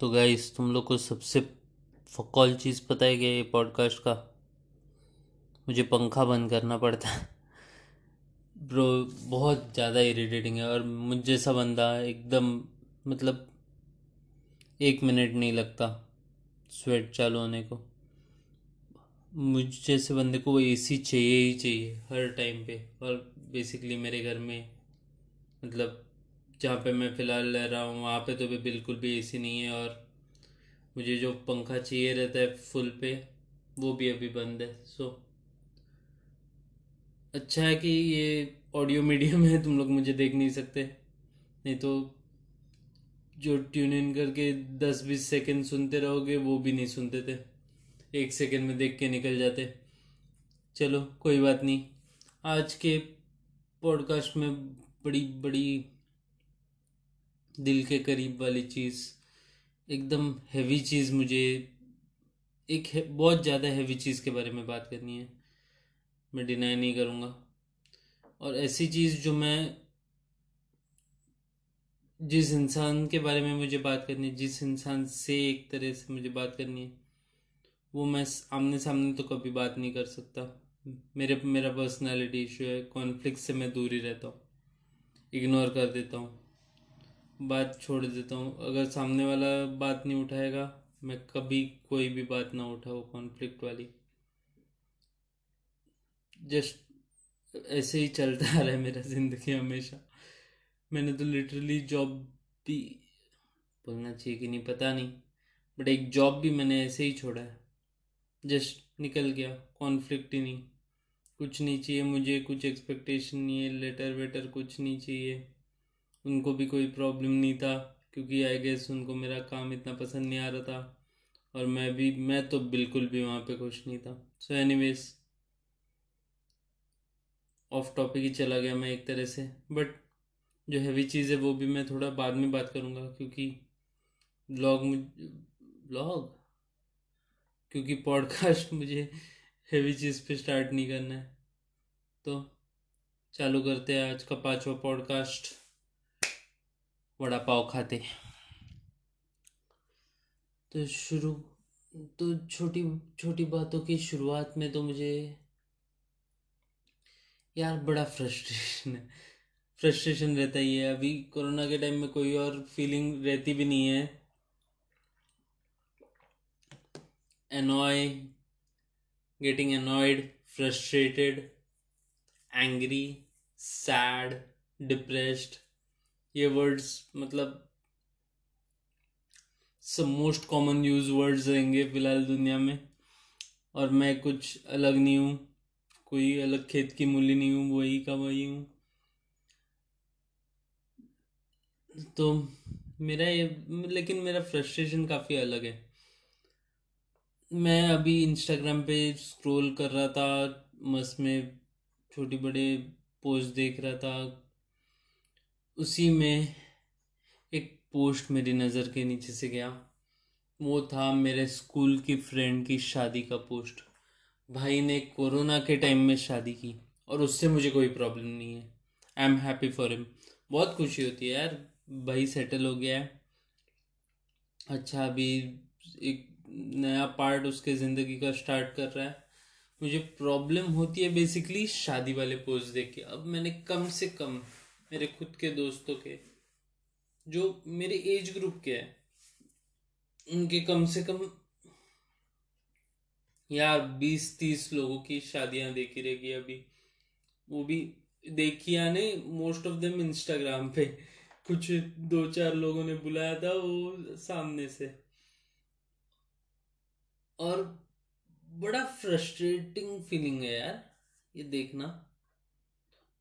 तो गाइस तुम लोग को सबसे फकौल चीज़ पता है क्या ये पॉडकास्ट का? मुझे पंखा बंद करना पड़ता है। ब्रो बहुत ज़्यादा इरिटेटिंग है और मुझ जैसा बंदा एकदम मतलब एक मिनट नहीं लगता स्वेट चालू होने को। मुझ जैसे बंदे को वो एसी चाहिए ही चाहिए हर टाइम पे और बेसिकली मेरे घर में मतलब जहाँ पे मैं फ़िलहाल रह रहा हूँ, वहाँ पे तो भी बिल्कुल भी एसी नहीं है और मुझे जो पंखा चाहिए रहता है फुल पे, वो भी अभी बंद है। सो अच्छा है कि ये ऑडियो मीडियम है, तुम लोग मुझे देख नहीं सकते। नहीं तो जो ट्यून इन करके दस बीस सेकेंड सुनते रहोगे, वो भी नहीं सुनते थे। एक सेकेंड में देख के निकल जाते। चलो, कोई बात नहीं। आज के पॉडकास्ट में बड़ी बड़ी दिल के करीब वाली चीज़ एकदम हैवी चीज़ मुझे एक है, बहुत ज़्यादा हैवी चीज़ के बारे में बात करनी है। मैं डिनाई नहीं करूँगा। और ऐसी चीज़ जो मैं जिस इंसान के बारे में मुझे बात करनी है जिस इंसान से एक तरह से मुझे बात करनी है वो मैं आमने सामने तो कभी बात नहीं कर सकता। मेरे मेरा पर्सनालिटी इशू है कॉन्फ्लिक्ट से मैं दूर ही रहता हूँ। इग्नोर कर देता हूँ। बात छोड़ देता हूँ। अगर सामने वाला बात नहीं उठाएगा, मैं कभी कोई भी बात ना उठाऊँ कॉन्फ्लिक्ट वाली। जस्ट ऐसे ही चलता आ रहा है मेरा ज़िंदगी हमेशा। मैंने तो लिटरली जॉब भी बोलना चाहिए कि नहीं, पता नहीं। बट एक जॉब भी मैंने ऐसे ही छोड़ा है। जस्ट निकल गया कॉन्फ्लिक्ट ही नहीं। कुछ नहीं चाहिए मुझे, कुछ एक्सपेक्टेशन नहीं है लेटर वेटर कुछ नहीं चाहिए। उनको भी कोई प्रॉब्लम नहीं था, क्योंकि आई गेस उनको मेरा काम इतना पसंद नहीं आ रहा था। और मैं भी, मैं तो बिल्कुल भी वहाँ पे खुश नहीं था। सो एनीवेज ऑफ़ टॉपिक ही चला गया मैं एक तरह से। बट जो हैवी चीज़ है वो भी मैं थोड़ा बाद में बात करूँगा, क्योंकि ब्लॉग ब्लॉग क्योंकि पॉडकास्ट मुझे हैवी चीज़ पे स्टार्ट नहीं करना है। तो चालू करते हैं आज का पांचवा पॉडकास्ट वड़ा पाव खाते तो शुरू तो छोटी छोटी बातों की शुरुआत में तो मुझे यार बड़ा फ्रस्ट्रेशन है। फ्रस्ट्रेशन रहता ही है। अभी कोरोना के टाइम में कोई और फीलिंग रहती भी नहीं है। Annoy getting annoyed frustrated angry sad depressed ये वर्ड्स मतलब सब मोस्ट कॉमन यूज़ वर्ड्स रहेंगे फ़िलहाल दुनिया में। और मैं कुछ अलग नहीं हूँ, कोई अलग खेत की मूली नहीं हूँ, वही का वही हूँ। तो मेरा ये, लेकिन मेरा फ्रस्ट्रेशन काफ़ी अलग है। मैं अभी इंस्टाग्राम पे स्क्रॉल कर रहा था, मस्त में छोटी बड़े पोस्ट देख रहा था उसी में एक पोस्ट मेरी नज़र के नीचे से गया। वो था मेरे स्कूल की फ्रेंड की शादी का पोस्ट। भाई ने कोरोना के टाइम में शादी की और उससे मुझे कोई प्रॉब्लम नहीं है। I am happy for him. बहुत खुशी होती है यार। भाई सेटल हो गया है। अच्छा अभी एक नया पार्ट उसके ज़िंदगी का स्टार्ट कर रहा है। मुझे प्रॉब्लम होती है बेसिकली शादी वाले पोस्ट देख के। अब मैंने कम से कम मेरे खुद के दोस्तों के, जो मेरे एज ग्रुप के हैं, उनके कम से कम यार बीस, तीस लोगों की शादियाँ देखी रहेगी अभी। वो भी देखी आने मोस्ट ऑफ़ देम इंस्टाग्राम पे। कुछ दो चार लोगों ने बुलाया था वो सामने से। और बड़ा फ्रस्ट्रेटिंग फीलिंग है यार, ये देखना।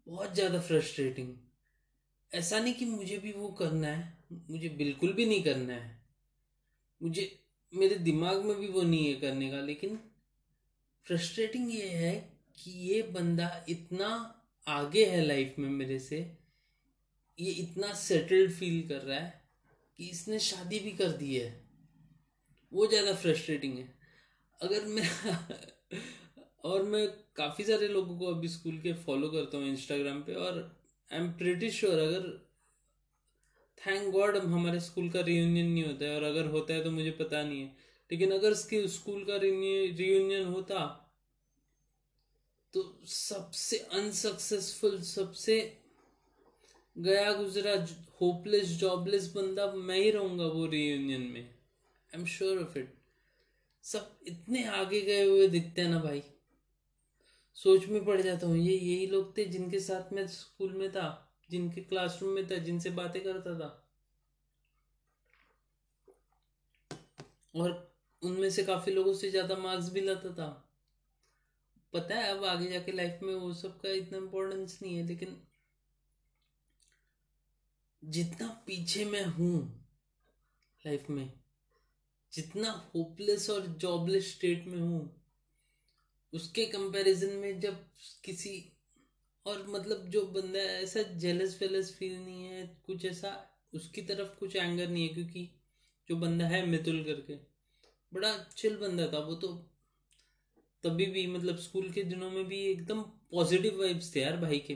बहुत ज़्यादा फ्रस्ट्रेटिंग ऐसा नहीं कि मुझे भी वो करना है, मुझे बिल्कुल भी नहीं करना है। मुझे, मेरे दिमाग में भी वो नहीं है करने का, लेकिन फ्रस्ट्रेटिंग ये है कि ये बंदा इतना आगे है लाइफ में मेरे से, ये इतना सेटल्ड फील कर रहा है कि इसने शादी भी कर दी है। वो ज़्यादा फ्रस्ट्रेटिंग है। अगर मैं और मैं काफ़ी सारे लोगों को अभी स्कूल के फॉलो करता हूँ इंस्टाग्राम पे और आई एम प्रिटी श्योर अगर थैंक गॉड हमारे स्कूल का रियूनियन नहीं होता है, और अगर होता है तो मुझे पता नहीं है। लेकिन अगर इसके स्कूल का रियूनियन होता तो सबसे अनसक्सेसफुल सबसे गया गुजरा होपलेस जॉबलेस बंदा मैं ही रहूँगा वो रियूनियन में। I am sure of it सब इतने आगे गए हुए दिखते हैं ना भाई। सोच में पड़ जाता हूँ। ये यही लोग थे जिनके साथ मैं स्कूल में था, जिनके क्लासरूम में था, जिनसे बातें करता था। और उनमें से काफ़ी लोगों से ज़्यादा मार्क्स भी लाता था। पता है अब आगे जाके लाइफ में वो सब का इतना इम्पोर्टेंस नहीं है, लेकिन जितना पीछे मैं हूँ लाइफ में, जितना होपलेस और जॉबलेस स्टेट में हूँ उसके कंपैरिजन में जब किसी और मतलब जो बंदा ऐसा जेलस वेलस फील नहीं है, कुछ ऐसा, उसकी तरफ़ कुछ एंगर नहीं है, क्योंकि जो बंदा है मितुल करके, बड़ा चिल बंदा था, वो तो तभी भी मतलब स्कूल के दिनों में भी एकदम पॉजिटिव वाइब्स थे यार भाई के।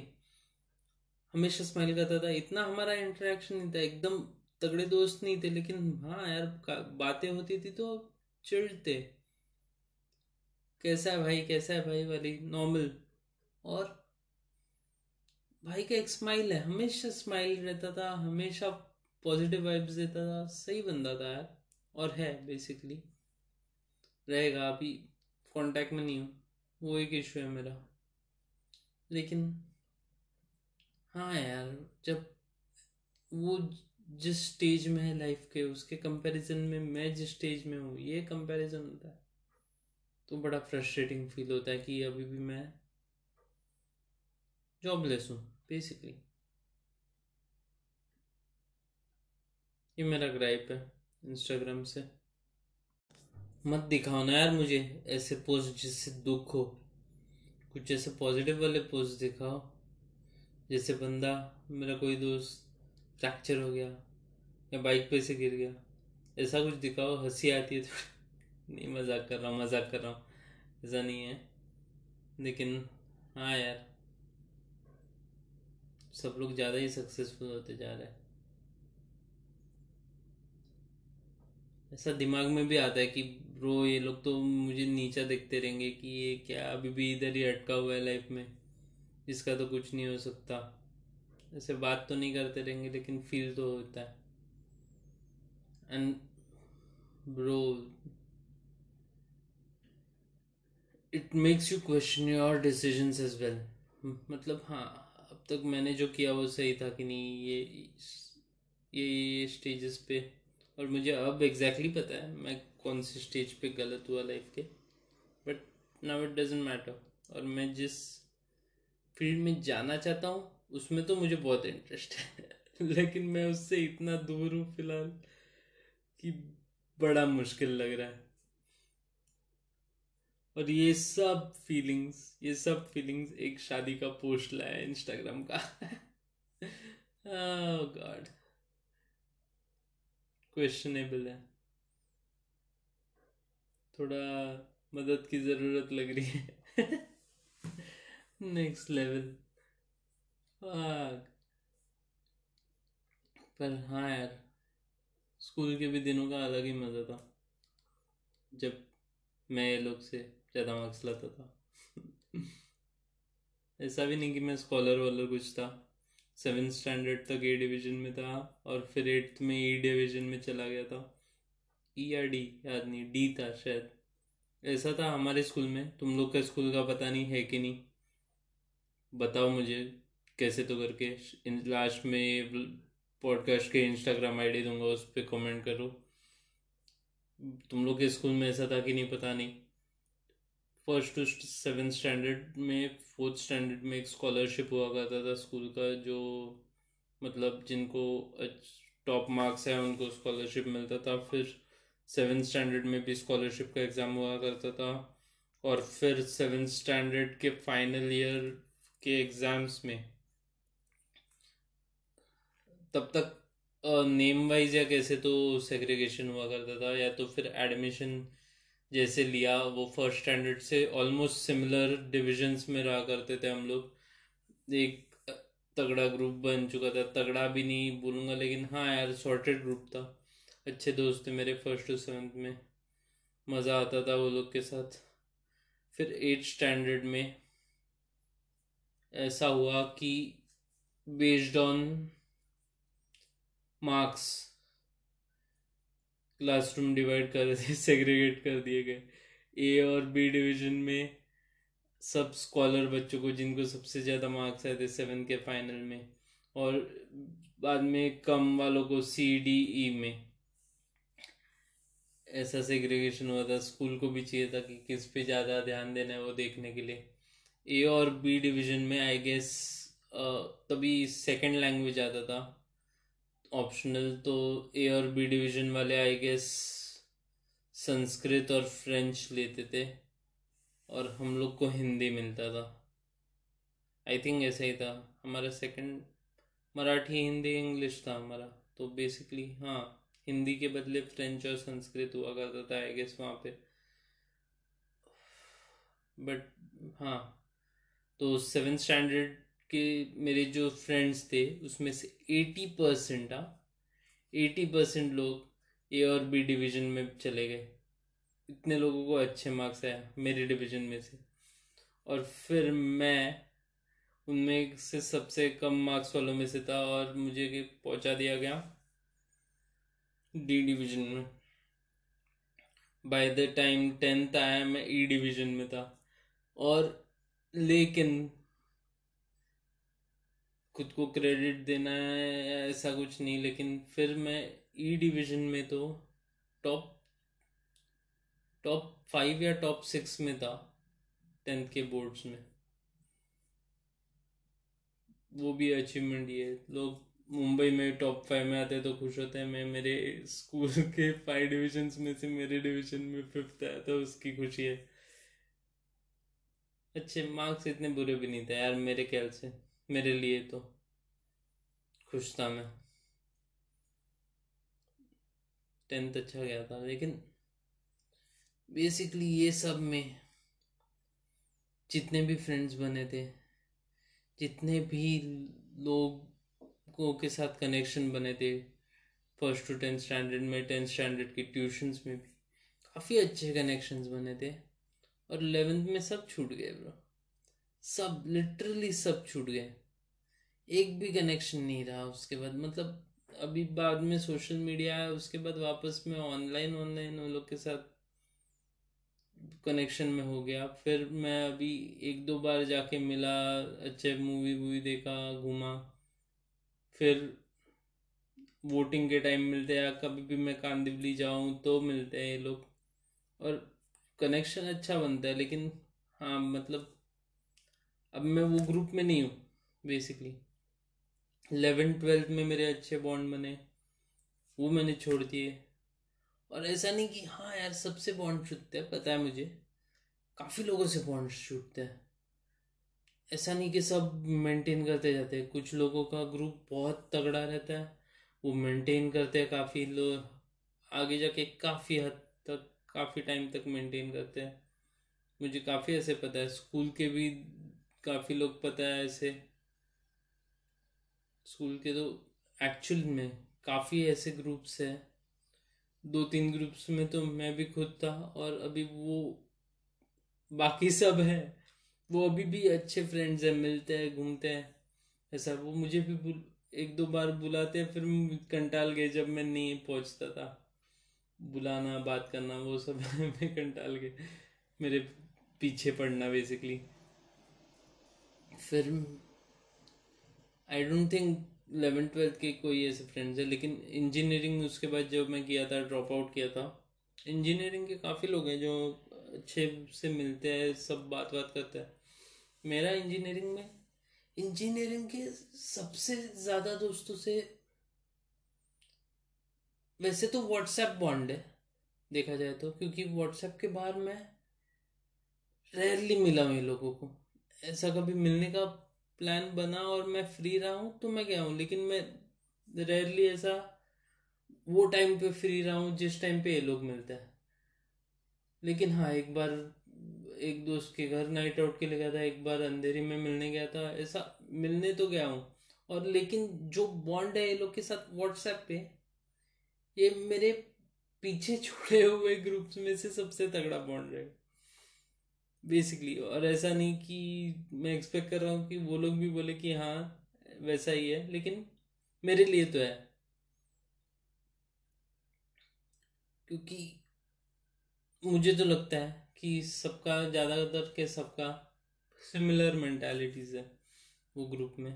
हमेशा स्माइल करता था, इतना हमारा इंटरेक्शन नहीं था, एकदम तगड़े दोस्त नहीं थे, लेकिन हाँ यार बातें होती थी तो चिल्ड थे। कैसा है भाई, कैसा है भाई वाली नॉर्मल और भाई का एक स्माइल है, हमेशा स्माइल रहता था, हमेशा पॉजिटिव वाइब्स देता था, सही बंदा था यार। और है बेसिकली रहेगा, अभी कांटेक्ट में नहीं हूँ, वो एक इशू है मेरा। लेकिन हाँ यार, जब वो जिस स्टेज में है लाइफ के, उसके कंपैरिजन में मैं जिस स्टेज में हूँ, ये कंपैरिजन होता है। तो बड़ा फ्रस्ट्रेटिंग फील होता है कि अभी भी मैं जॉबलेस हूँ बेसिकली ये मेरा ग्राइप है इंस्टाग्राम से। मत दिखाओ ना यार मुझे ऐसे पोस्ट जिससे दुख हो। कुछ ऐसे पॉजिटिव वाले पोस्ट दिखाओ। जैसे बंदा, मेरा कोई दोस्त फ्रैक्चर हो गया या बाइक पे से गिर गया, ऐसा कुछ दिखाओ, हँसी आती है थोड़ी। नहीं मज़ाक कर रहा हूँ, मज़ाक कर रहा हूँ। ऐसा नहीं है। लेकिन हाँ यार, सब लोग ज़्यादा ही सक्सेसफुल होते जा रहे हैं। ऐसा दिमाग में भी आता है कि ब्रो ये लोग तो मुझे नीचा देखते रहेंगे कि ये क्या अभी भी इधर ही अटका हुआ है लाइफ में। इसका तो कुछ नहीं हो सकता। ऐसे बात तो नहीं करते रहेंगे, लेकिन फील तो होता है। And bro it makes you question your decision as well मतलब हाँ अब तक मैंने जो किया वो सही था कि नहीं, ये ये ये स्टेजेस पे। और मुझे अब एग्जैक्टली exactly पता है मैं कौन से स्टेज पे गलत हुआ लाइफ के। But now it doesn't matter और मैं जिस फ़ील्ड में जाना चाहता हूँ, उसमें तो मुझे बहुत इंटरेस्ट है। लेकिन मैं उससे इतना दूर हूँ फ़िलहाल कि बड़ा मुश्किल लग रहा है। और ये सब फीलिंग्स ये सब फीलिंग्स एक शादी का पोस्ट लाया इंस्टाग्राम का। गॉड क्वेश्चनेबल है। थोड़ा मदद की ज़रूरत लग रही है। नेक्स्ट लेवल पर हाँ यार स्कूल के भी दिनों का अलग ही मज़ा था। जब मैं ये लोग से ज़्यादा मार्क्स लाता था। ऐसा भी नहीं कि मैं स्कॉलर वॉलर कुछ था। सेवन स्टैंडर्ड तक ए डिवीज़न में था और फिर एट्थ में ई e डिवीज़न में चला गया था। ई या डी याद नहीं डी था शायद। ऐसा था हमारे स्कूल में। तुम लोग का स्कूल का पता नहीं, है कि नहीं? बताओ मुझे, कैसे तो करके। लास्ट में पॉडकास्ट के इंस्टाग्राम आईडी दूँगा, उस पर कमेंट करो। तुम लोग के स्कूल में ऐसा था कि नहीं, पता नहीं। फ़र्स्ट टू सेवेंथ स्टैंडर्ड में फोर्थ स्टैंडर्ड में एक स्कॉलरशिप हुआ करता था स्कूल का, जो मतलब जिनको टॉप मार्क्स है, उनको स्कॉलरशिप मिलता था। फिर सेवेंथ स्टैंडर्ड में भी स्कॉलरशिप का एग्ज़ाम हुआ करता था। और फिर सेवेंथ स्टैंडर्ड के फाइनल ईयर के एग्ज़ाम्स में, तब तक नेम वाइज या कैसे तो सेग्रीगेशन हुआ करता था, या तो फिर एडमिशन जैसे लिया, वो फ़र्स्ट स्टैंडर्ड से ऑलमोस्ट सिमिलर डिविजन्स में रहा करते थे हम लोग। एक तगड़ा ग्रुप बन चुका था। तगड़ा भी नहीं बोलूँगा, लेकिन हाँ यार सॉर्टेड ग्रुप था। अच्छे दोस्त थे मेरे फ़र्स्ट टू सेवन्थ में। मज़ा आता था वो लोग के साथ। फिर एट स्टैंडर्ड में ऐसा हुआ कि based on marks classroom divide कर सेग्रीगेट कर दिए गए। ए और बी डिवीज़न में सब स्कॉलर बच्चों को, जिनको सबसे ज़्यादा मार्क्स आए थे सेवन के फाइनल में, और बाद में कम वालों को सी डी ई में। ऐसा सेग्रीगेशन हुआ था स्कूल को भी चाहिए था कि किस पे ज़्यादा ध्यान देना है वो देखने के लिए। ए और बी डिवीज़न में आई गेस तभी सेकंड लैंग्वेज आता था। ऑप्शनल तो ए और बी डिवीज़न वाले आई गेस संस्कृत और फ्रेंच लेते थे, और हम लोग को हिंदी मिलता था। आई थिंक ऐसा ही था। हमारा सेकंड मराठी, हिंदी इंग्लिश था हमारा। तो बेसिकली हाँ हिंदी के बदले फ्रेंच और संस्कृत हुआ करता था आई गेस वहाँ पे। बट हाँ तो सेवन स्टैंडर्ड के मेरे जो फ्रेंड्स थे, उसमें से एटी परसेंट हाँ एटी परसेंट लोग ए और बी डिवीज़न में चले गए। इतने लोगों को अच्छे मार्क्स आए मेरे डिवीज़न में से। और फिर मैं उनमें से सबसे कम मार्क्स वालों में से था और मुझे पहुँचा दिया गया डी डिवीज़न में। बाय द टाइम टेंथ आया, मैं ई e डिवीज़न में था। और लेकिन खुद को क्रेडिट देना है ऐसा कुछ नहीं, लेकिन फिर मैं ई e डिवीज़न में तो टॉप टॉप फाइव या टॉप सिक्स में था टेंथ के बोर्ड्स में। वो भी अचीवमेंट ये लोग मुंबई में टॉप फाइव में आते तो खुश होते हैं, मैं मेरे स्कूल के फाइव डिविजन्स में से मेरे डिवीज़न में फिफ्थ आया था उसकी खुशी है। अच्छे मार्क्स इतने बुरे भी नहीं थे यार, मेरे ख्याल से। मेरे लिए तो। खुश था मैं। टेंथ अच्छा गया था, लेकिन बेसिकली ये सब में जितने भी फ्रेंड्स बने थे, जितने भी लोगों के साथ कनेक्शन बने थे फ़र्स्ट टू टेंथ स्टैंडर्ड में टेंथ स्टैंडर्ड की ट्यूशन्स में भी, काफ़ी अच्छे कनेक्शंस बने थे। और इलेवेंथ में सब छूट गए ब्रो सब लिटरली सब छूट गए। एक भी कनेक्शन नहीं रहा उसके बाद। मतलब अभी बाद में सोशल मीडिया है, उसके बाद वापस में ऑनलाइन ऑनलाइन उन लोग के साथ कनेक्शन में हो गया। फिर मैं अभी एक दो बार जाके मिला, अच्छे मूवी वूवी देखा, घूमा। फिर वोटिंग के टाइम मिलते हैं, कभी भी मैं कांदिवली जाऊँ तो मिलते हैं ये लोग। और कनेक्शन अच्छा बनता है, लेकिन हाँ मतलब अब मैं वो ग्रुप में नहीं हूँ बेसिकली इलेवन, ट्वेल्थ में मेरे अच्छे बॉन्ड बने, वो मैंने छोड़ दिए। और ऐसा नहीं कि हाँ यार, सबसे बॉन्ड छूटते हैं, पता है मुझे, काफ़ी लोगों से बॉन्ड छूटते हैं। ऐसा नहीं कि सब मेंटेन करते जाते हैं, कुछ लोगों का ग्रुप बहुत तगड़ा रहता है, वो मेंटेन करते हैं काफ़ी लोग, आगे जाके काफ़ी हद तक, काफ़ी टाइम तक मेंटेन करते हैं। मुझे काफ़ी ऐसे पता है, स्कूल के भी काफ़ी लोग पता है ऐसे। स्कूल के तो एक्चुअल में काफ़ी ऐसे ग्रुप्स हैं। दो तीन ग्रुप्स में तो मैं भी खुद था और अभी वो बाकी सब है। वो अभी भी अच्छे फ्रेंड्स हैं, मिलते हैं, घूमते हैं, ऐसा। वो मुझे भी एक दो बार बुलाते हैं, फिर कंटाल गए जब मैं नहीं पहुँचता था। बुलाना, बात करना, वो सब मैं कंटाल गए। मेरे पीछे पड़ना बेसिकली फिर I don't think eleven twelfth के कोई ऐसे फ्रेंड्स है, लेकिन इंजीनियरिंग उसके बाद जब मैं किया था ड्रॉप आउट किया था इंजीनियरिंग के काफ़ी लोग हैं जो अच्छे से मिलते हैं, सब बात बात करते हैं। मेरा इंजीनियरिंग में इंजीनियरिंग के सबसे ज़्यादा दोस्तों से, वैसे तो व्हाट्सएप बॉन्ड है, देखा जाए तो क्योंकि व्हाट्सएप के बाहर मैं रेयरली मिला हूँ लोगों को। ऐसा कभी मिलने का प्लान बना और मैं फ्री रहा हूँ तो मैं गया हूँ। लेकिन मैं रेयरली ऐसा वो टाइम पे फ्री रहा हूँ जिस टाइम पे ये लोग मिलते हैं। लेकिन हाँ एक बार एक दोस्त के घर नाइट आउट के लिए गया था, एक बार अंधेरी में मिलने गया था, ऐसा मिलने तो गया हूँ। और लेकिन जो बॉन्ड है ये लोग के साथ व्हाट्सएप पे, ये मेरे पीछे छोड़े हुए ग्रुप्स में से सबसे तगड़ा बॉन्ड है। बेसिकली और ऐसा नहीं कि मैं एक्सपेक्ट कर रहा हूँ कि वो लोग भी बोले कि हाँ वैसा ही है, लेकिन मेरे लिए तो है। क्योंकि मुझे तो लगता है कि सबका, ज़्यादातर के सबका सिमिलर मैंटेलिटीज़ है वो ग्रुप में।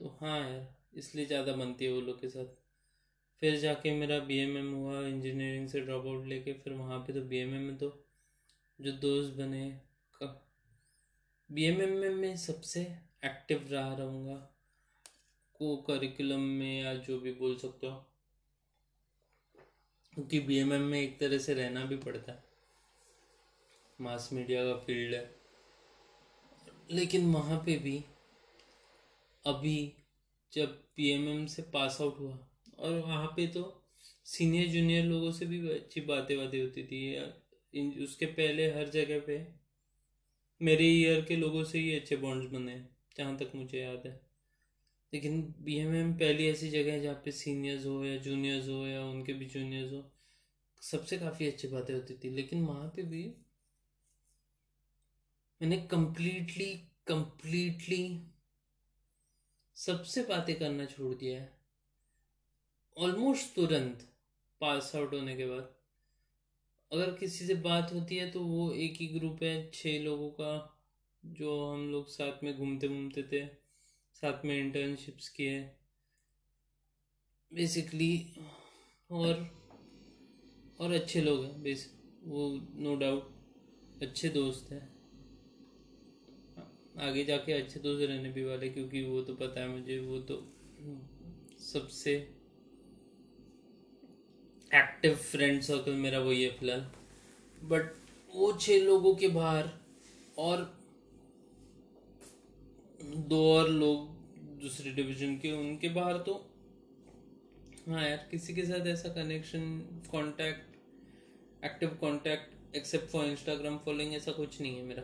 तो हाँ यार, इसलिए ज़्यादा बनती है वो लोग के साथ। फिर जाके मेरा बी एम एम हुआ इंजीनियरिंग से ड्रॉप आउट लेके, फिर वहाँ पे तो बी एम एम में तो जो दोस्त बने बी एम एम में मैं सबसे एक्टिव रहा रहूँगा। को करिकुलम में या जो भी बोल सकते हो। क्योंकि बी एम एम में एक तरह से रहना भी पड़ता है। मास मीडिया का फ़ील्ड है। लेकिन वहाँ पे भी अभी जब पी एम एम से पास आउट हुआ, और वहाँ पे तो सीनियर जूनियर लोगों से भी अच्छी बातें बातें होती थी उसके पहले हर जगह पे मेरे ईयर के लोगों से ही अच्छे बॉन्ड्स बने जहाँ तक मुझे याद है। लेकिन बी एम एम पहली ऐसी जगह है जहाँ पे सीनियर्स हो या जूनियर्स हो या उनके भी जूनियर्स हो, सबसे काफ़ी अच्छी बातें होती थी। लेकिन वहाँ पे भी मैंने कम्प्लीटली कम्प्लीटली सबसे बातें करना छोड़ दिया है। ऑलमोस्ट तुरंत पास आउट होने के बाद। अगर किसी से बात होती है तो वो एक ही ग्रुप है छः लोगों का, जो हम लोग साथ में घूमते घूमते थे, साथ में इंटर्नशिप्स किए। बेसिकली और और अच्छे लोग हैं बेस वो नो डाउट अच्छे दोस्त हैं। आगे जाके अच्छे दोस्त रहने भी वाले, क्योंकि वो तो पता है मुझे, वो तो सबसे एक्टिव फ्रेंड सर्कल मेरा वही है फ़िलहाल। बट वो छह लोगों के बाहर और दो और लोग दूसरे डिवीज़न के, उनके बाहर तो हाँ यार, किसी के साथ ऐसा connection contact active contact except for Instagram following ऐसा कुछ नहीं है मेरा।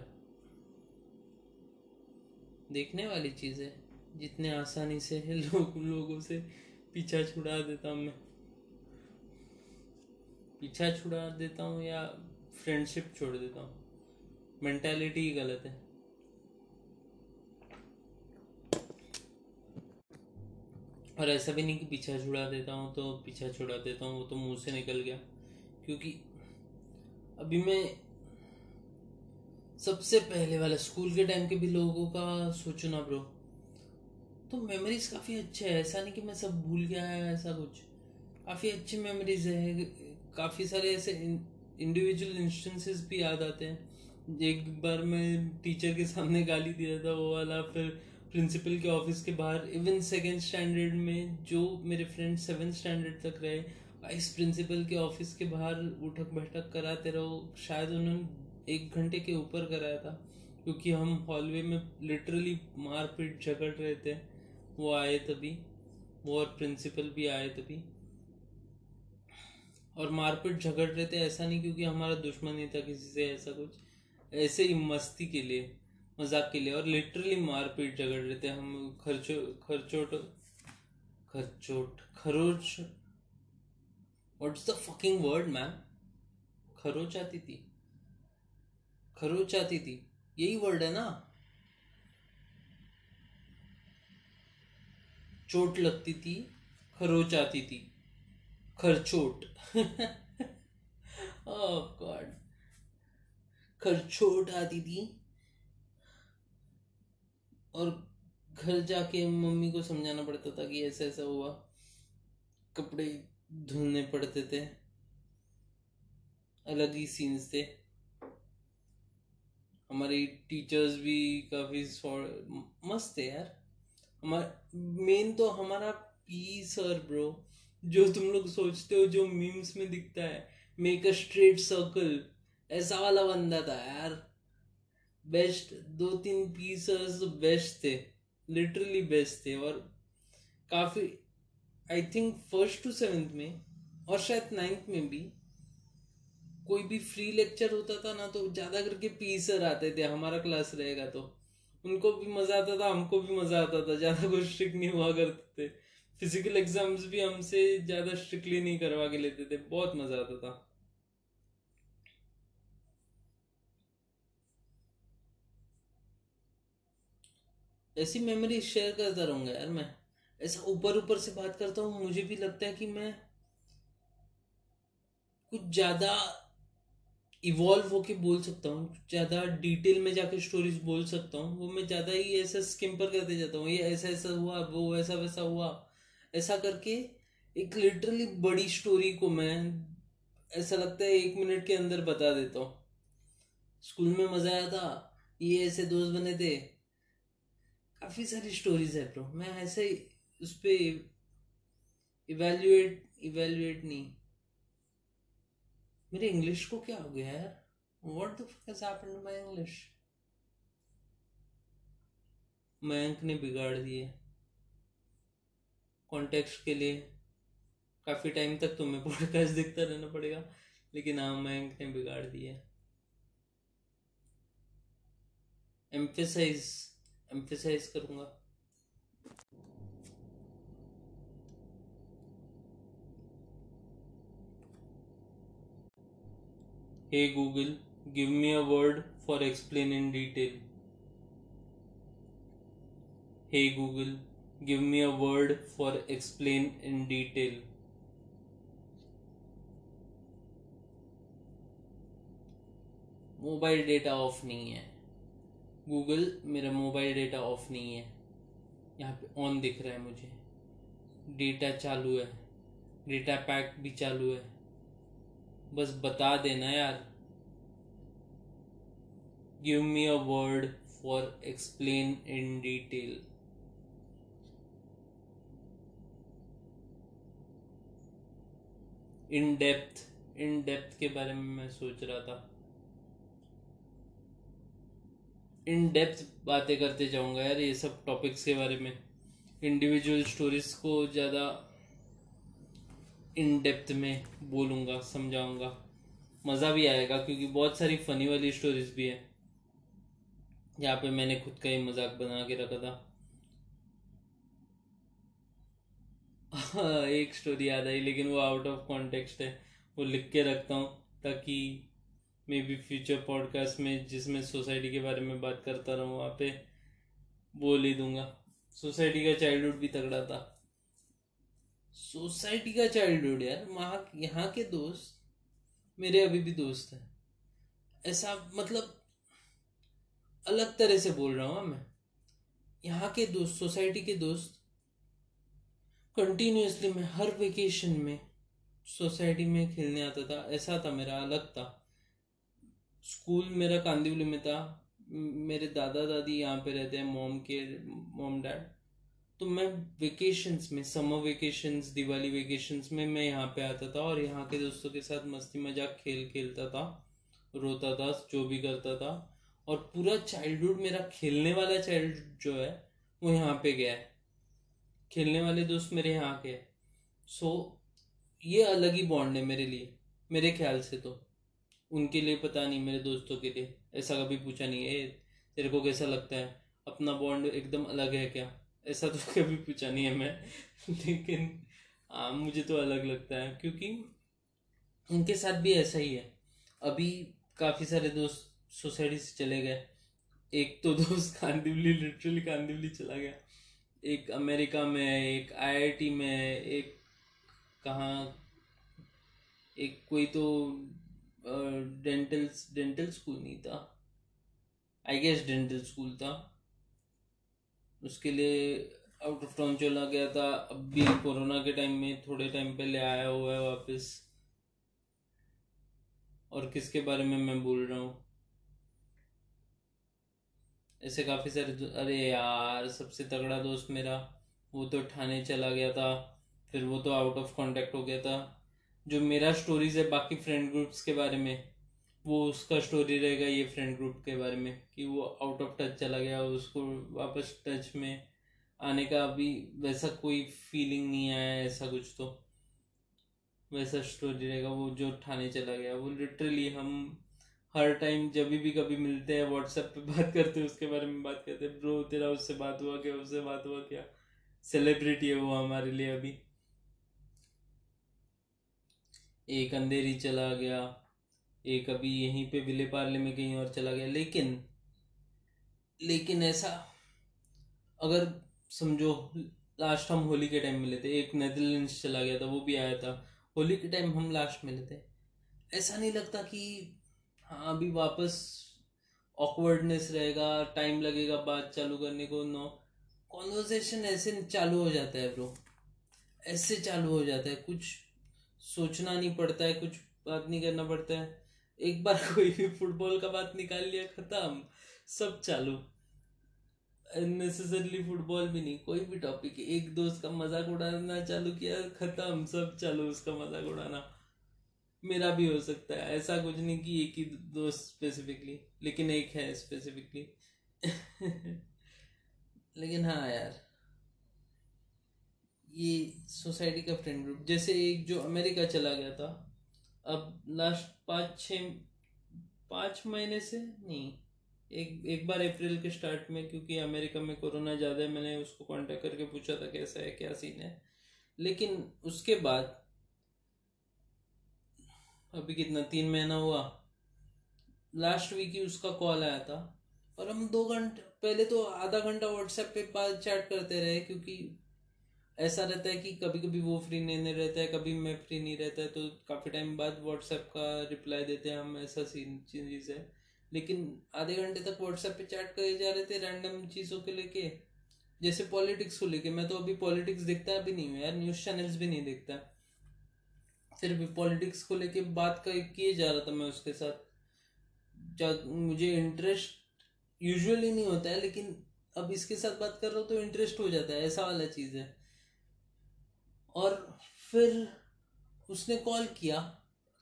देखने वाली चीज़ है, जितने आसानी से लोग, लोगों से पीछा छुड़ा देता हूँ मैं। पीछा छुड़ा देता हूँ या फ्रेंडशिप छोड़ देता हूँ? मेंटालिटी ही गलत है। और ऐसा भी नहीं कि पीछा छुड़ा देता हूँ तो पीछा छुड़ा देता हूँ, वो तो मुँह से निकल गया। क्योंकि अभी मैं सबसे पहले वाला, स्कूल के टाइम के भी लोगों का सोचो ना ब्रो तो मेमोरीज काफ़ी अच्छे है। ऐसा नहीं कि मैं सब भूल गया है, ऐसा कुछ। काफ़ी अच्छी मेमोरीज है। काफ़ी सारे ऐसे इंडिविजुअल इंस्टेंसेस भी याद आते हैं। एक बार मैं टीचर के सामने गाली दिया था, वो वाला, फिर प्रिंसिपल के ऑफ़िस के बाहर इवन सेकेंड स्टैंडर्ड में जो मेरे फ्रेंड सेवन स्टैंडर्ड तक रहे वाइस प्रिंसिपल के ऑफ़िस के बाहर उठक बैठक कराते रहो, शायद उन्होंने एक घंटे के ऊपर कराया था, क्योंकि हम हॉलवे में लिटरली मारपीट झगड़ रहे थे। वो आए तभी, वो और प्रिंसिपल भी आए तभी। और मारपीट झगड़ रहे थे ऐसा नहीं क्योंकि हमारा दुश्मन नहीं था किसी से, ऐसा कुछ। ऐसे ही मस्ती के लिए, मज़ाक के लिए, और लिटरली मारपीट झगड़ रहे थे हम, खर्चो, खर्चोट खर्चोट, खरोच। What's the fucking word ma'am खरोच आती थी। खरोच आती थी। यही वर्ड है ना? चोट लगती थी खरोच आती थी। खरचोट गॉड खरचोट आती थी और घर जाके मम्मी को समझाना पड़ता था कि ऐसा ऐसा हुआ। कपड़े धुलने पड़ते थे। अलग ही सीन्स थे। हमारे टीचर्स भी काफ़ी मस्त थे यार। हमारा मेन तो हमारा पी सर ब्रो जो तुम लोग सोचते हो जो मीम्स में दिखता है मेक अ स्ट्रेट सर्कल ऐसा वाला बंदा था यार। बेस्ट दो तीन पीसर्स बेस्ट थे लिटरली बेस्ट थे और काफ़ी I think first to seventh में और शायद नाइन्थ में भी कोई भी फ्री लेक्चर होता था ना तो ज़्यादा करके पीसर आते थे, हमारा क्लास रहेगा तो। उनको भी मज़ा आता था, हमको भी मज़ा आता था, ज़्यादा कुछ स्ट्रिक नहीं हुआ करते थे। फ़िज़िकल एग्ज़ाम्स भी हमसे ज़्यादा स्ट्रिक्टली नहीं करवा के लेते थे, बहुत मज़ा आता था। ऐसी मेमोरी शेयर करता रहूँगा यार मैं। ऐसा ऊपर ऊपर से बात करता हूँ, मुझे भी लगता है कि मैं कुछ ज़्यादा इवॉल्व होके बोल सकता हूँ ज़्यादा डिटेल में जाके स्टोरीज बोल सकता हूँ, वो मैं ज़्यादा ही ऐसा स्किम्पर करते जाता हूँ, ये ऐसा ऐसा हुआ, वो ऐसा वैसा हुआ। ऐसा करके एक लिटरली बड़ी स्टोरी को मैं ऐसा लगता है एक मिनट के अंदर बता देता हूँ। स्कूल में मज़ा आया था, ये ऐसे दोस्त बने थे। काफ़ी सारी स्टोरीज है ब्रो मैं ऐसे उस पर इवेल्युएट इवेल्युएट नहीं। मेरे इंग्लिश को क्या हो गया यार? What the fuck has happened to my English Mayank ने बिगाड़ दिए। कॉन्टेक्स्ट के लिए काफ़ी टाइम तक तुम्हें पॉडकास्ट दिखता रहना पड़ेगा लेकिन हाँ मयंक ने बिगाड़ दिए एम्फेसाइज एम्फेसाइज करूँगा Hey Google, give me a word for explain in detail. Hey Google, give me a word for explain in detail. Mobile data off नहीं है। गूगल मेरा मोबाइल डेटा ऑफ़ नहीं है। यहाँ पे ऑन दिख रहा है मुझे। डेटा चालू है। डेटा पैक भी चालू है। बस बता देना यार। Give me a word for explain in detail in depth in depth के बारे में मैं सोच रहा था। इन डेप्थ बातें करते जाऊँगा यार ये सब टॉपिक्स के बारे में। इंडिविजुअल स्टोरीज को ज़्यादा इन डेप्थ में बोलूँगा, समझाऊँगा। मज़ा भी आएगा क्योंकि बहुत सारी फ़नी वाली स्टोरीज भी है। यहाँ पे मैंने खुद का ही मज़ाक बना के रखा था। एक स्टोरी याद आई, लेकिन वो आउट ऑफ़ कॉन्टेक्स्ट है। वो लिख के रखता हूँ, ताकि मे बी फ्यूचर पॉडकास्ट में, जिसमें सोसाइटी के बारे में बात करता रहूँ, वहाँ पे बोल ही दूँगा। सोसाइटी का चाइल्डहुड भी तगड़ा था। सोसाइटी का चाइल्डहुड यार, वहाँ, यहाँ के दोस्त मेरे अभी भी दोस्त हैं। ऐसा मतलब अलग तरह से बोल रहा हूँ मैं। यहाँ के दोस्त सोसाइटी के दोस्त कंटिन्यूसली मैं हर वेकेशन में सोसाइटी में खेलने आता था, ऐसा था मेरा, अलग था। स्कूल मेरा कांदिवली में था, मेरे दादा दादी यहाँ पे रहते हैं मोम के मोम डैड तो मैं वेकेशंस में समर वेकेशंस दिवाली वेकेशंस में मैं यहाँ पे आता था और यहाँ के दोस्तों के साथ मस्ती मज़ाक खेल खेलता था, रोता था, जो भी करता था। और पूरा चाइल्डहुड मेरा खेलने वाला चाइल्ड जो है, वो यहाँ पे गया है। खेलने वाले दोस्त मेरे यहाँ के हैं। सो ये अलग ही बॉन्ड है मेरे लिए मेरे ख्याल से तो। उनके लिए पता नहीं मेरे दोस्तों के लिए। ऐसा कभी पूछा नहीं है तेरे को कैसा लगता है? अपना बॉन्ड एकदम अलग है क्या? ऐसा तो कभी पूछा नहीं है मैं। लेकिन आ, मुझे तो अलग लगता है क्योंकि उनके साथ भी ऐसा ही है। अभी काफ़ी सारे दोस्त सोसाइटी से चले गए। एक तो दोस्त कांदिवली लिटरली कांदिवली चला गया। एक अमेरिका में, एक आईआईटी में, एक कहाँ, एक कोई तो डेंटल डेंटल स्कूल नहीं था। आई गेस डेंटल स्कूल था। उसके लिए आउट ऑफ़ टाउन चला गया था। अब भी कोरोना के टाइम में थोड़े टाइम पहले आया हुआ है वापस। और किसके बारे में मैं बोल रहा हूँ? ऐसे काफ़ी सारे अरे यार, सबसे तगड़ा दोस्त मेरा, वो तो ठाणे चला गया था, फिर वो तो आउट ऑफ़ कॉन्टेक्ट हो गया था। जो मेरा स्टोरीज है बाकी फ्रेंड ग्रुप्स के बारे में, वो उसका स्टोरी रहेगा ये फ्रेंड ग्रुप के बारे में, कि वो आउट ऑफ़ टच चला गया, उसको वापस टच में आने का अभी वैसा कोई फीलिंग नहीं आया ऐसा कुछ तो। वैसा स्टोरी रहेगा, वो जो ठाणे चला गया, वो लिटरली हम हर टाइम जब भी कभी मिलते हैं व्हाट्सएप पे बात करते हैं, उसके बारे में बात करते हैं, ब्रो, तेरा उससे बात हुआ क्या, उससे बात हुआ क्या? सेलिब्रिटी है वो हमारे लिए अभी। एक अंधेरी चला गया, एक अभी यहीं पे विले पार्ले में कहीं और चला गया। लेकिन लेकिन ऐसा, अगर समझो लास्ट हम होली के टाइम मिले थे, एक नेदरलैंड्स चला गया था, वो भी आया था, होली के टाइम हम लास्ट मिले थे। ऐसा नहीं लगता कि हाँ अभी वापस ऑकवर्डनेस रहेगा टाइम लगेगा बात चालू करने को नो कॉन्वर्जेशन ऐसे चालू हो जाता है ब्रो ऐसे चालू हो जाता है, कुछ सोचना नहीं पड़ता है, कुछ बात नहीं करना पड़ता है. एक बार कोई भी फुटबॉल का बात निकाल लिया, खत्म. सब चालू. नेसेसरली फुटबॉल भी नहीं, कोई भी टॉपिक एक दोस्त का मज़ाक उड़ाना चालू किया, खत्म. सब चालू, उसका मज़ाक उड़ाना. मेरा भी हो सकता है। ऐसा कुछ नहीं कि एक ही दोस्त स्पेसिफिकली लेकिन एक है स्पेसिफिकली लेकिन हाँ यार, ये सोसाइटी का फ्रेंड ग्रुप जैसे एक जो अमेरिका चला गया था, अब लास्ट पाँच छ पाँच महीने से नहीं, एक एक बार अप्रैल के स्टार्ट में, क्योंकि अमेरिका में कोरोना ज़्यादा है, मैंने उसको कांटेक्ट करके पूछा था कैसा है, क्या सीन है। लेकिन उसके बाद अभी कितना तीन महीना हुआ। लास्ट वीक ही उसका कॉल आया था। और हम दो घंटे पहले तो आधा घंटा व्हाट्सएप पे बात चैट करते रहे क्योंकि ऐसा रहता है कि कभी कभी वो फ्री नहीं, नहीं रहता है कभी मैं फ्री नहीं रहता है तो काफ़ी टाइम बाद व्हाट्सएप का रिप्लाई देते हैं हम ऐसा सीन चीज़ है। लेकिन आधे घंटे तक व्हाट्सएप पे चैट करे जा रहे थे रैंडम चीज़ों के लेके। जैसे पॉलिटिक्स को लेके मैं तो अभी पॉलिटिक्स देखता भी नहीं हूँ यार न्यूज़ चैनल्स भी नहीं देखता। सिर्फ़ पॉलिटिक्स को लेके बात कर किए जा रहा था मैं उसके साथ। मुझे इंटरेस्ट यूजुअली नहीं होता है, लेकिन अब इसके साथ बात कर रहा हूँ तो इंटरेस्ट हो जाता है, ऐसा वाला चीज़ है। और फिर उसने कॉल किया,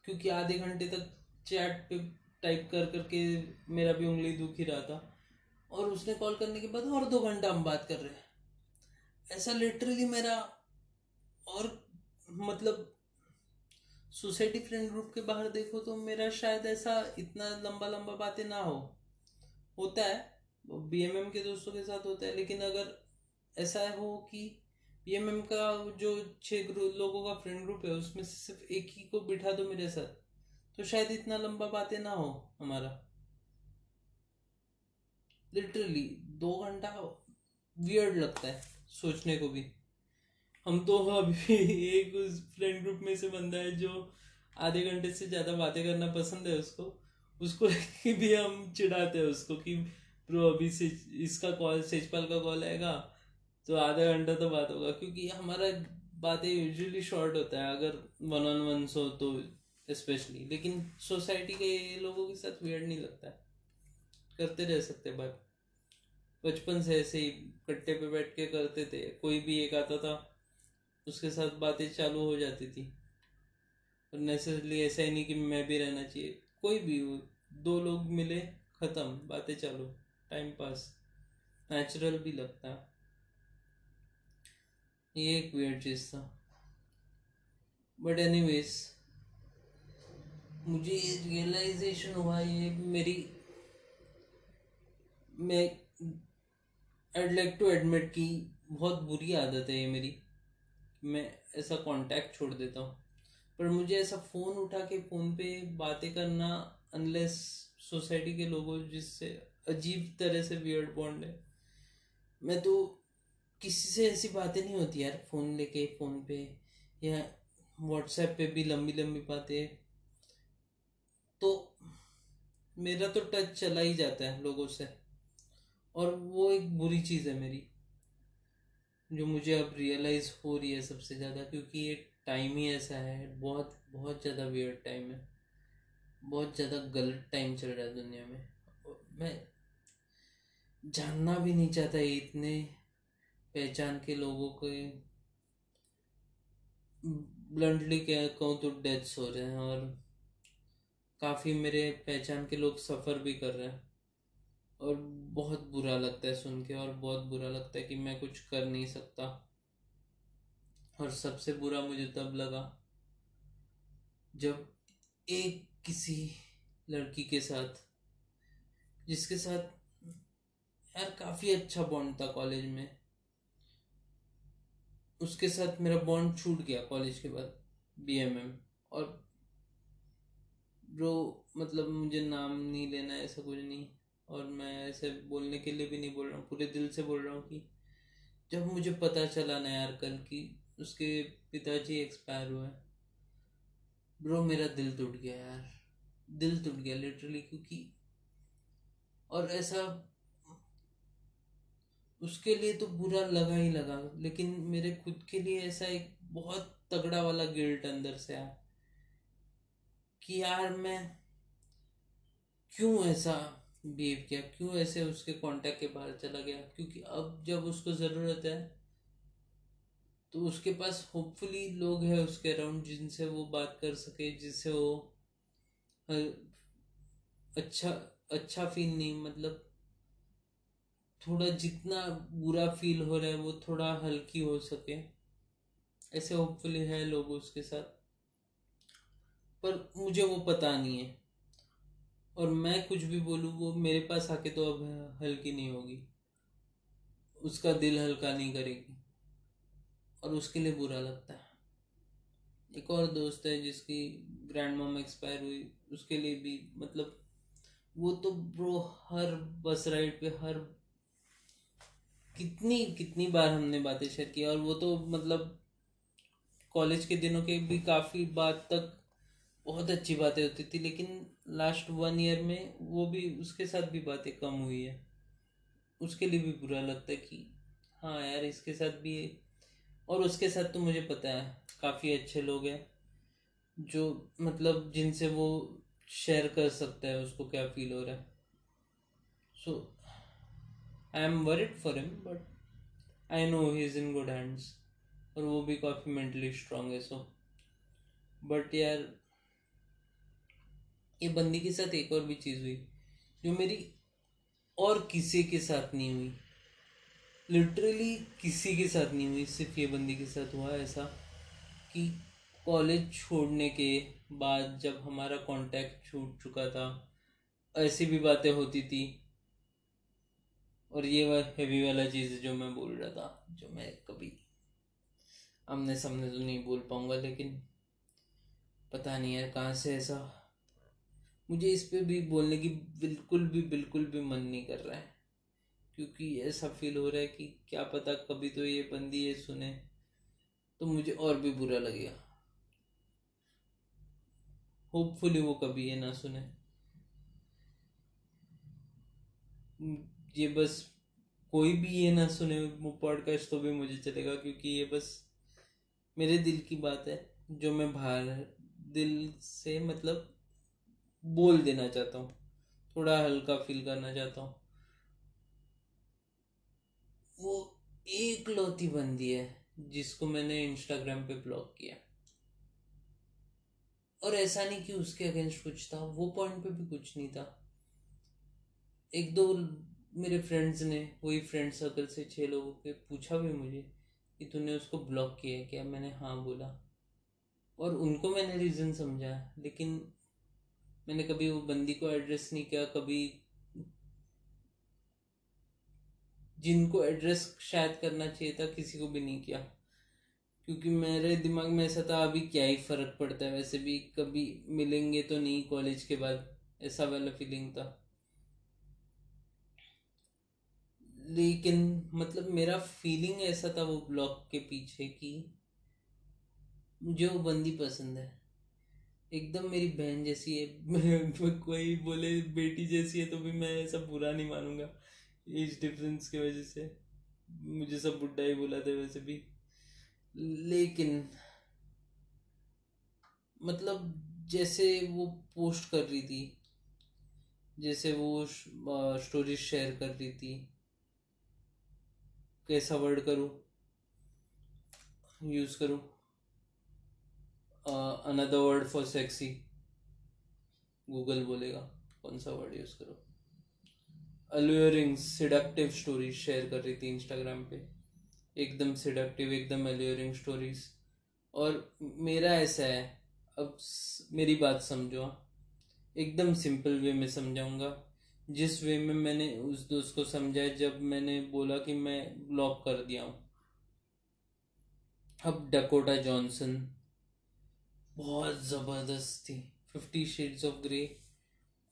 क्योंकि आधे घंटे तक चैट पे टाइप कर करके मेरा भी उंगली दुख ही रहा था। और उसने कॉल करने के बाद और दो घंटा हम बात कर रहे हैं। ऐसा लिटरली मेरा और मतलब सोसाइटी फ्रेंड ग्रुप के बाहर देखो तो मेरा शायद ऐसा इतना लंबा लंबा बातें ना हो। होता है बीएमएम के दोस्तों के साथ होता है, लेकिन अगर ऐसा हो कि बी एम एम का जो छः ग्रुप लोगों का फ्रेंड ग्रुप है, उसमें से सिर्फ़ एक ही को बिठा दो मेरे साथ तो शायद इतना लंबा बातें ना हो हमारा। लिटरली दो घंटा वियर्ड लगता है सोचने को भी। हम तो अभी एक उस फ्रेंड ग्रुप में से बंदा है जो आधे घंटे से ज़्यादा बातें करना पसंद है उसको। उसको भी हम चिढ़ाते हैं उसको कि प्रो अभी से इसका कॉल सेजपाल का कॉल आएगा तो आधा घंटा तो बात होगा। क्योंकि हमारा बातें यूजुअली शॉर्ट होता है, अगर वन ऑन वन हो तो स्पेशली लेकिन सोसाइटी के लोगों के साथ वेयर नहीं लगता है। करते रह सकते बात बचपन से ऐसे ही, कट्टे पे बैठ के करते थे। कोई भी एक आता था उसके साथ बातें चालू हो जाती थी। और नेसेसरली ऐसा ही नहीं कि मैं भी रहना चाहिए। कोई भी हो, दो लोग मिले, ख़त्म, बातें चालू टाइम पास नेचुरल भी लगता। ये एक वेयर चीज़ था। बट एनीवेज मुझे ये रियलाइजेशन हुआ, ये मेरी, मैं आई लाइक टू एडमिट कि बहुत बुरी आदत है ये मेरी। मैं ऐसा कांटेक्ट छोड़ देता हूँ। पर मुझे ऐसा फ़ोन उठा के फ़ोन पे बातें करना अनलेस सोसाइटी के लोगों जिससे अजीब तरह से वियर्ड बॉन्ड है। मैं तो किसी से ऐसी बातें नहीं होती यार फ़ोन लेके फ़ोन पे, या व्हाट्सएप पे भी लंबी लंबी बातें। तो मेरा तो टच चला ही जाता है लोगों से, और वो एक बुरी चीज़ है मेरी। जो मुझे अब रियलाइज़ हो रही है सबसे ज़्यादा, क्योंकि ये टाइम ही ऐसा है, बहुत बहुत ज़्यादा वियर्ड टाइम है। बहुत ज़्यादा गलत टाइम चल रहा है दुनिया में। मैं जानना भी नहीं चाहता इतने पहचान के लोगों को। ब्लंटली क्या कहूँ तो डेथ्स हो रहे हैं और काफ़ी मेरे पहचान के लोग सफ़र भी कर रहे हैं। और बहुत बुरा लगता है सुन के और बहुत बुरा लगता है कि मैं कुछ कर नहीं सकता। और सबसे बुरा मुझे तब लगा जब एक किसी लड़की के साथ, जिसके साथ यार काफ़ी अच्छा बॉन्ड था कॉलेज में, उसके साथ मेरा बॉन्ड छूट गया कॉलेज के बाद बी एम एम और ब्रो मतलब मुझे नाम नहीं लेना, ऐसा कुछ नहीं। और मैं ऐसे बोलने के लिए भी नहीं बोल रहा हूँ, पूरे दिल से बोल रहा हूँ कि जब मुझे पता चला ना यार कल कि उसके पिताजी एक्सपायर हुए ब्रो मेरा दिल टूट गया यार, दिल टूट गया लिटरली क्योंकि और ऐसा उसके लिए तो बुरा लगा ही लगा, लेकिन मेरे खुद के लिए ऐसा एक बहुत तगड़ा वाला गिल्ट अंदर से आया कि यार मैं क्यों ऐसा बिहेव किया। क्यों ऐसे उसके कांटेक्ट के बाहर चला गया? क्योंकि अब जब उसको ज़रूरत है तो उसके पास होपफुली लोग हैं उसके अराउंड जिनसे वो बात कर सके, जिससे वो अच्छा अच्छा फील नहीं मतलब थोड़ा जितना बुरा फील हो रहा है, वो थोड़ा हल्की हो सके। ऐसे होपफुली है लोग उसके साथ। पर मुझे वो पता नहीं है। और मैं कुछ भी बोलूँ, वो मेरे पास आके तो अब हल्की नहीं होगी। उसका दिल हल्का नहीं करेगी। और उसके लिए बुरा लगता है। एक और दोस्त है जिसकी ग्रैंड मॉम एक्सपायर हुई, उसके लिए भी मतलब वो तो ब्रो हर बस राइड पे हर कितनी कितनी बार हमने बातें शेयर की। और वो तो मतलब कॉलेज के दिनों के भी काफ़ी बात तक बहुत अच्छी बातें होती थी, लेकिन लास्ट वन ईयर में वो भी, उसके साथ भी बातें कम हुई है। उसके लिए भी बुरा लगता है कि हाँ यार, इसके साथ भी और उसके साथ तो मुझे पता है, काफ़ी अच्छे लोग हैं, जो मतलब जिनसे वो शेयर कर सकता है, उसको क्या फील हो रहा है। So I am worried for him but I know he is in good hands और वो भी काफ़ी मेंटली स्ट्रांग है सो बट यार ये बंदी के साथ एक और भी चीज़ हुई, जो मेरी और किसी के साथ नहीं हुई। लिटरली किसी के साथ नहीं हुई, सिर्फ़ ये बंदी के साथ हुआ ऐसा कि कॉलेज छोड़ने के बाद जब हमारा कांटेक्ट छूट चुका था, ऐसी भी बातें होती थी। और ये वह हैवी वाला चीज़ जो मैं बोल रहा था, जो मैं कभी आमने सामने तो नहीं बोल पाऊँगा, लेकिन पता नहीं यार कहाँ से ऐसा मुझे इस पर भी बोलने की बिल्कुल भी बिल्कुल भी मन नहीं कर रहा है। क्योंकि ऐसा फील हो रहा है कि क्या पता कभी तो ये बंदी ये सुने तो मुझे और भी बुरा लगेगा। होपफुली वो कभी ये ना सुने। ये बस कोई भी ये ना सुने वो पॉडकास्ट तो भी मुझे चलेगा, क्योंकि ये बस मेरे दिल की बात है, जो मैं बाहर, दिल से मतलब बोल देना चाहता हूँ। थोड़ा हल्का फील करना चाहता हूँ। वो एक लौती बंदी है, जिसको मैंने इंस्टाग्राम पे ब्लॉक किया। और ऐसा नहीं कि उसके अगेंस्ट कुछ था, वो पॉइंट पे भी कुछ नहीं था। एक दो मेरे फ्रेंड्स ने, वही फ्रेंड सर्कल से छः लोगों के पूछा भी मुझे कि तूने उसको ब्लॉक किया क्या? मैंने हाँ बोला। और उनको मैंने रीज़न समझा लेकिन मैंने कभी वो बंदी को एड्रेस नहीं किया, कभी जिनको एड्रेस शायद करना चाहिए था, किसी को भी नहीं किया। क्योंकि मेरे दिमाग में ऐसा था, अभी क्या ही फ़र्क पड़ता है। वैसे भी कभी मिलेंगे तो नहीं कॉलेज के बाद, ऐसा वाला फीलिंग था। लेकिन मतलब मेरा फीलिंग ऐसा था वो ब्लॉग के पीछे कि मुझे वो बंदी पसंद है। एकदम मेरी बहन जैसी है। कोई बोले बेटी जैसी है तो भी मैं ऐसा बुरा नहीं मानूँगा। एज डिफरेंस की वजह से मुझे सब बुढ़ा ही बोला था वैसे भी। लेकिन मतलब जैसे वो पोस्ट कर रही थी, जैसे वो स्टोरी शेयर कर रही थी, कैसा वर्ड करूँ यूज़ करूँ। Another word for sexy Google बोलेगा, कौन सा वर्ड यूज़ करो? अलुअरिंग सिडक्टिव स्टोरीज शेयर कर रही थी इंस्टाग्राम पे। एकदम सिडक्टिव एकदम अलुअरिंग स्टोरीज और मेरा ऐसा है, अब मेरी बात समझो एकदम सिंपल वे में समझाऊँगा। जिस वे में मैंने उस दोस्त को समझाया, जब मैंने बोला कि मैं ब्लॉक कर दिया हूँ। अब डकोटा जॉनसन बहुत ज़बरदस्त थी। फिफ्टी शेड्स ऑफ़ ग्रे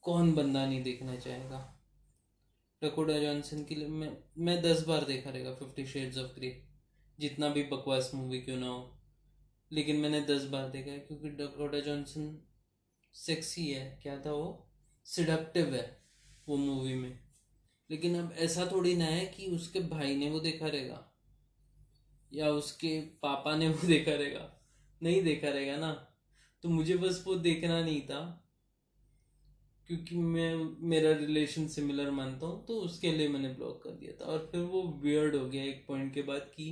कौन बंदा नहीं देखना चाहेगा? डकोटा जॉनसन के मैं मैं दस बार देखा रहेगा फिफ्टी शेड्स ऑफ़ ग्रे जितना भी बकवास मूवी क्यों ना हो। लेकिन मैंने दस बार देखा है क्योंकि डकोडा जॉनसन सेक्सी है। क्या था वो? सिडक्टिव है वो मूवी में। लेकिन अब ऐसा थोड़ी ना है कि उसके भाई ने वो देखा रहेगा। या उसके पापा ने वो देखा रहेगा। नहीं देखा रहेगा ना। तो मुझे बस वो देखना नहीं था, क्योंकि मैं, मेरा रिलेशन सिमिलर मानता हूँ तो उसके लिए मैंने ब्लॉक कर दिया था। और फिर वो वियर्ड हो गया एक पॉइंट के बाद कि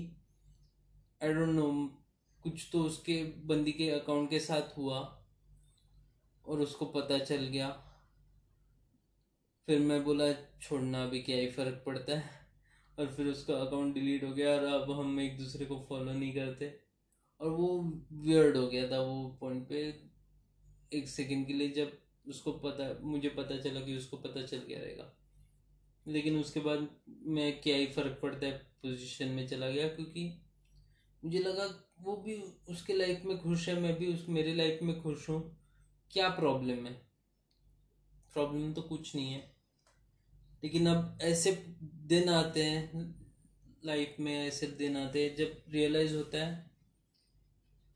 आई डोंट नो कुछ तो उसके बंदी के अकाउंट के साथ हुआ और उसको पता चल गया। फिर मैं बोला, छोड़ना, अभी क्या ही फ़र्क पड़ता है। और फिर उसका अकाउंट डिलीट हो गया और अब हम एक दूसरे को फॉलो नहीं करते। और वो वियर्ड हो गया था वो पॉइंट पे। एक सेकंड के लिए जब उसको पता, मुझे पता चला कि उसको पता चल गया रहेगा। लेकिन उसके बाद मैं क्या ही फ़र्क पड़ता है पोजीशन में चला गया, क्योंकि मुझे लगा वो भी उसके लाइफ में खुश है, मैं भी उस, मेरे लाइफ में खुश हूँ। क्या प्रॉब्लम है? प्रॉब्लम तो कुछ नहीं है। लेकिन अब ऐसे दिन आते हैं लाइफ में ऐसे दिन आते हैं, जब रियलाइज़ होता है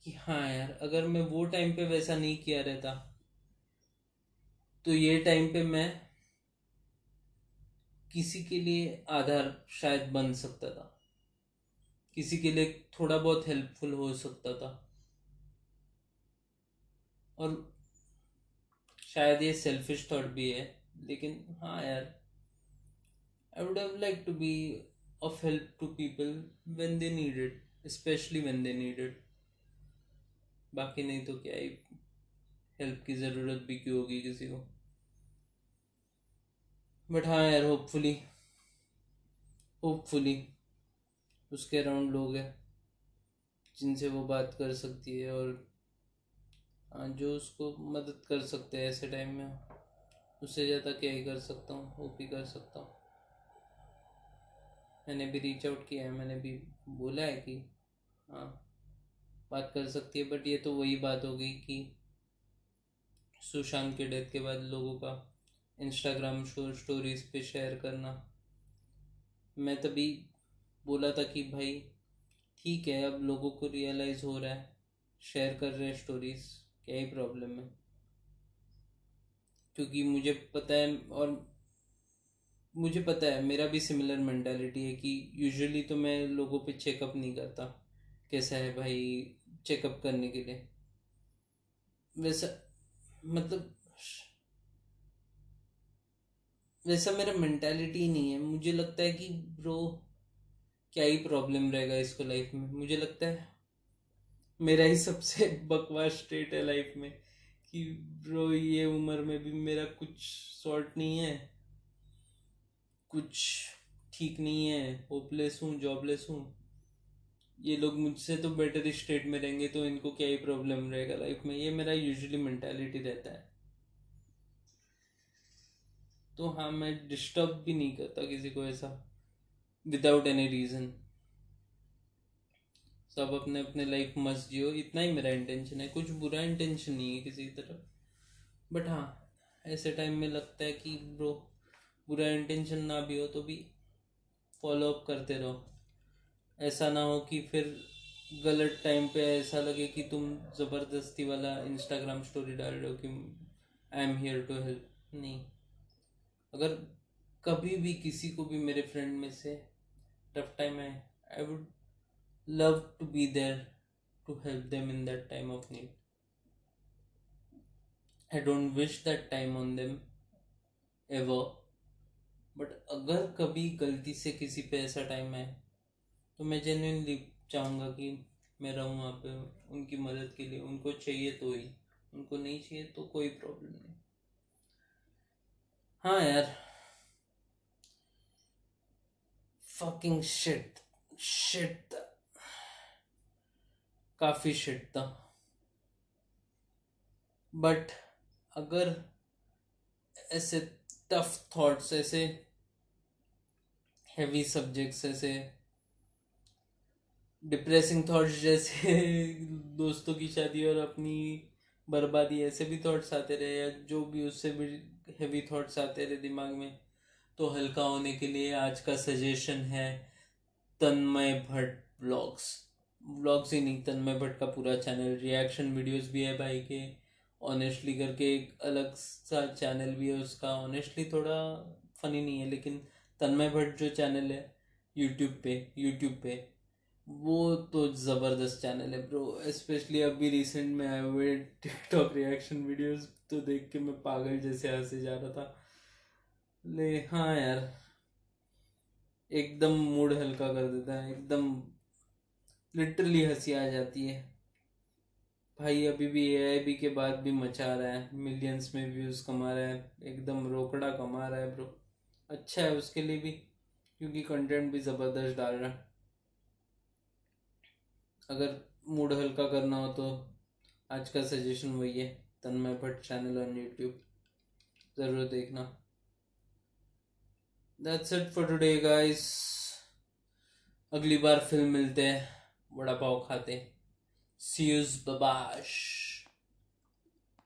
कि हाँ यार अगर मैं वो टाइम पे वैसा नहीं किया रहता तो ये टाइम पे मैं किसी के लिए आधार शायद बन सकता था किसी के लिए थोड़ा बहुत हेल्पफुल हो सकता था और शायद ये सेल्फिश थॉट भी है लेकिन हाँ यार I would to be of help to people when they need it, especially when they need it. बाकी नहीं तो क्या ही हेल्प की ज़रूरत भी क्यों होगी किसी को? बट हाँ यार होपफुली होपफुली उसके अराउंड लोग हैं जिनसे वो बात कर सकती है और हाँ जो उसको मदद कर सकते हैं ऐसे टाइम में। उससे ज़्यादा क्या ही कर सकता हूँ वो भी कर सकता हूँ। मैंने भी रीच आउट किया है, मैंने भी बोला है कि हाँ बात कर सकती है बट ये तो वही बात हो गई कि सुशांत के डेथ के बाद लोगों का इंस्टाग्राम शो स्टोरीज पे शेयर करना। मैं तभी बोला था कि भाई, ठीक है, अब लोगों को रियलाइज़ हो रहा है शेयर कर रहे हैं स्टोरीज क्या ही प्रॉब्लम है। क्योंकि मुझे पता है, और मुझे पता है, मेरा भी सिमिलर मैंटेलिटी है कि यूजुअली तो मैं लोगों पे चेकअप नहीं करता, कैसा है भाई चेकअप करने के लिए। वैसा मतलब वैसा मेरा मैंटेलिटी नहीं है। मुझे लगता है कि ब्रो क्या ही प्रॉब्लम रहेगा इसको लाइफ में? मुझे लगता है, मेरा ही सबसे बकवास स्टेट है लाइफ में कि ब्रो ये उम्र में भी मेरा कुछ सॉर्ट नहीं है। कुछ ठीक नहीं है। होपलेस हूँ जॉबलेस हूँ। ये लोग मुझसे तो बेटर स्टेट में रहेंगे तो इनको क्या ही प्रॉब्लम रहेगा लाइफ में? ये मेरा यूजुअली मेंटालिटी रहता है। तो हाँ मैं डिस्टर्ब भी नहीं करता किसी को ऐसा विदाउट एनी रीज़न सब अपने अपने लाइफ मस्त जियो, इतना ही मेरा इंटेंशन है। कुछ बुरा इंटेंशन नहीं है किसी तरफ़। बट हाँ ऐसे टाइम में लगता है कि ब्रो बुरा इंटेंशन ना भी हो तो भी फॉलो अप करते रहो। ऐसा ना हो कि फिर गलत टाइम पे ऐसा लगे कि तुम ज़बरदस्ती वाला इंस्टाग्राम स्टोरी डाल रहे हो कि I am here to help नहीं। अगर कभी भी किसी को भी मेरे फ्रेंड में से टफ टाइम है I would love to be there to help them in that time of need I don't wish that time on them ever but अगर कभी गलती से किसी पे ऐसा टाइम है तो मैं जेन्यनली चाहूँगा कि मैं रहूँ वहाँ पे, उनकी मदद के लिए। उनको चाहिए तो ही। उनको नहीं चाहिए तो कोई प्रॉब्लम नहीं। हाँ यार। फकिंग शिट शिट काफ़ी शिट था बट अगर ऐसे टफ थॉट्स ऐसे हैवी सब्जेक्ट्स ऐसे डिप्रेसिंग थॉट्स जैसे दोस्तों की शादी और अपनी बर्बादी, ऐसे भी थॉट्स आते रहे या जो भी उससे भी हैवी थॉट्स आते रहे दिमाग में। तो हल्का होने के लिए आज का सजेशन है तन्मय भट्ट ब्लॉग्स ब्लॉग्स ही नहीं, तन्मय भट्ट का पूरा चैनल रिएक्शन वीडियोस भी है भाई के। ऑनेस्टली करके एक अलग सा चैनल भी है उसका। ऑनेस्टली थोड़ा फनी नहीं है, लेकिन तन्मय भट्ट जो चैनल है यूट्यूब पे यूट्यूब पे वो तो ज़बरदस्त चैनल है ब्रो स्पेशली अभी रिसेंट में आए हुए टिकटॉक रिएक्शन वीडियोस तो देख के मैं पागल जैसे हंसे जा रहा था। ले हाँ यार। एकदम मूड हल्का कर देता है, एकदम लिटरली हँसी आ जाती है। भाई, अभी भी ए बी के बाद भी मचा रहा है मिलियंस में व्यूज़ कमा रहा है, एकदम रोकड़ा कमा रहा है ब्रो अच्छा है उसके लिए भी, क्योंकि कंटेंट भी ज़बरदस्त डाल रहा है। अगर मूड हल्का करना हो तो आज का सजेशन वही है, Tanmay Bhatt channel on YouTube ज़रूर देखना। That's it for today guys अगली बार फ़िल्म मिलते हैं बड़ा पाव खाते सी यूज़ बबाश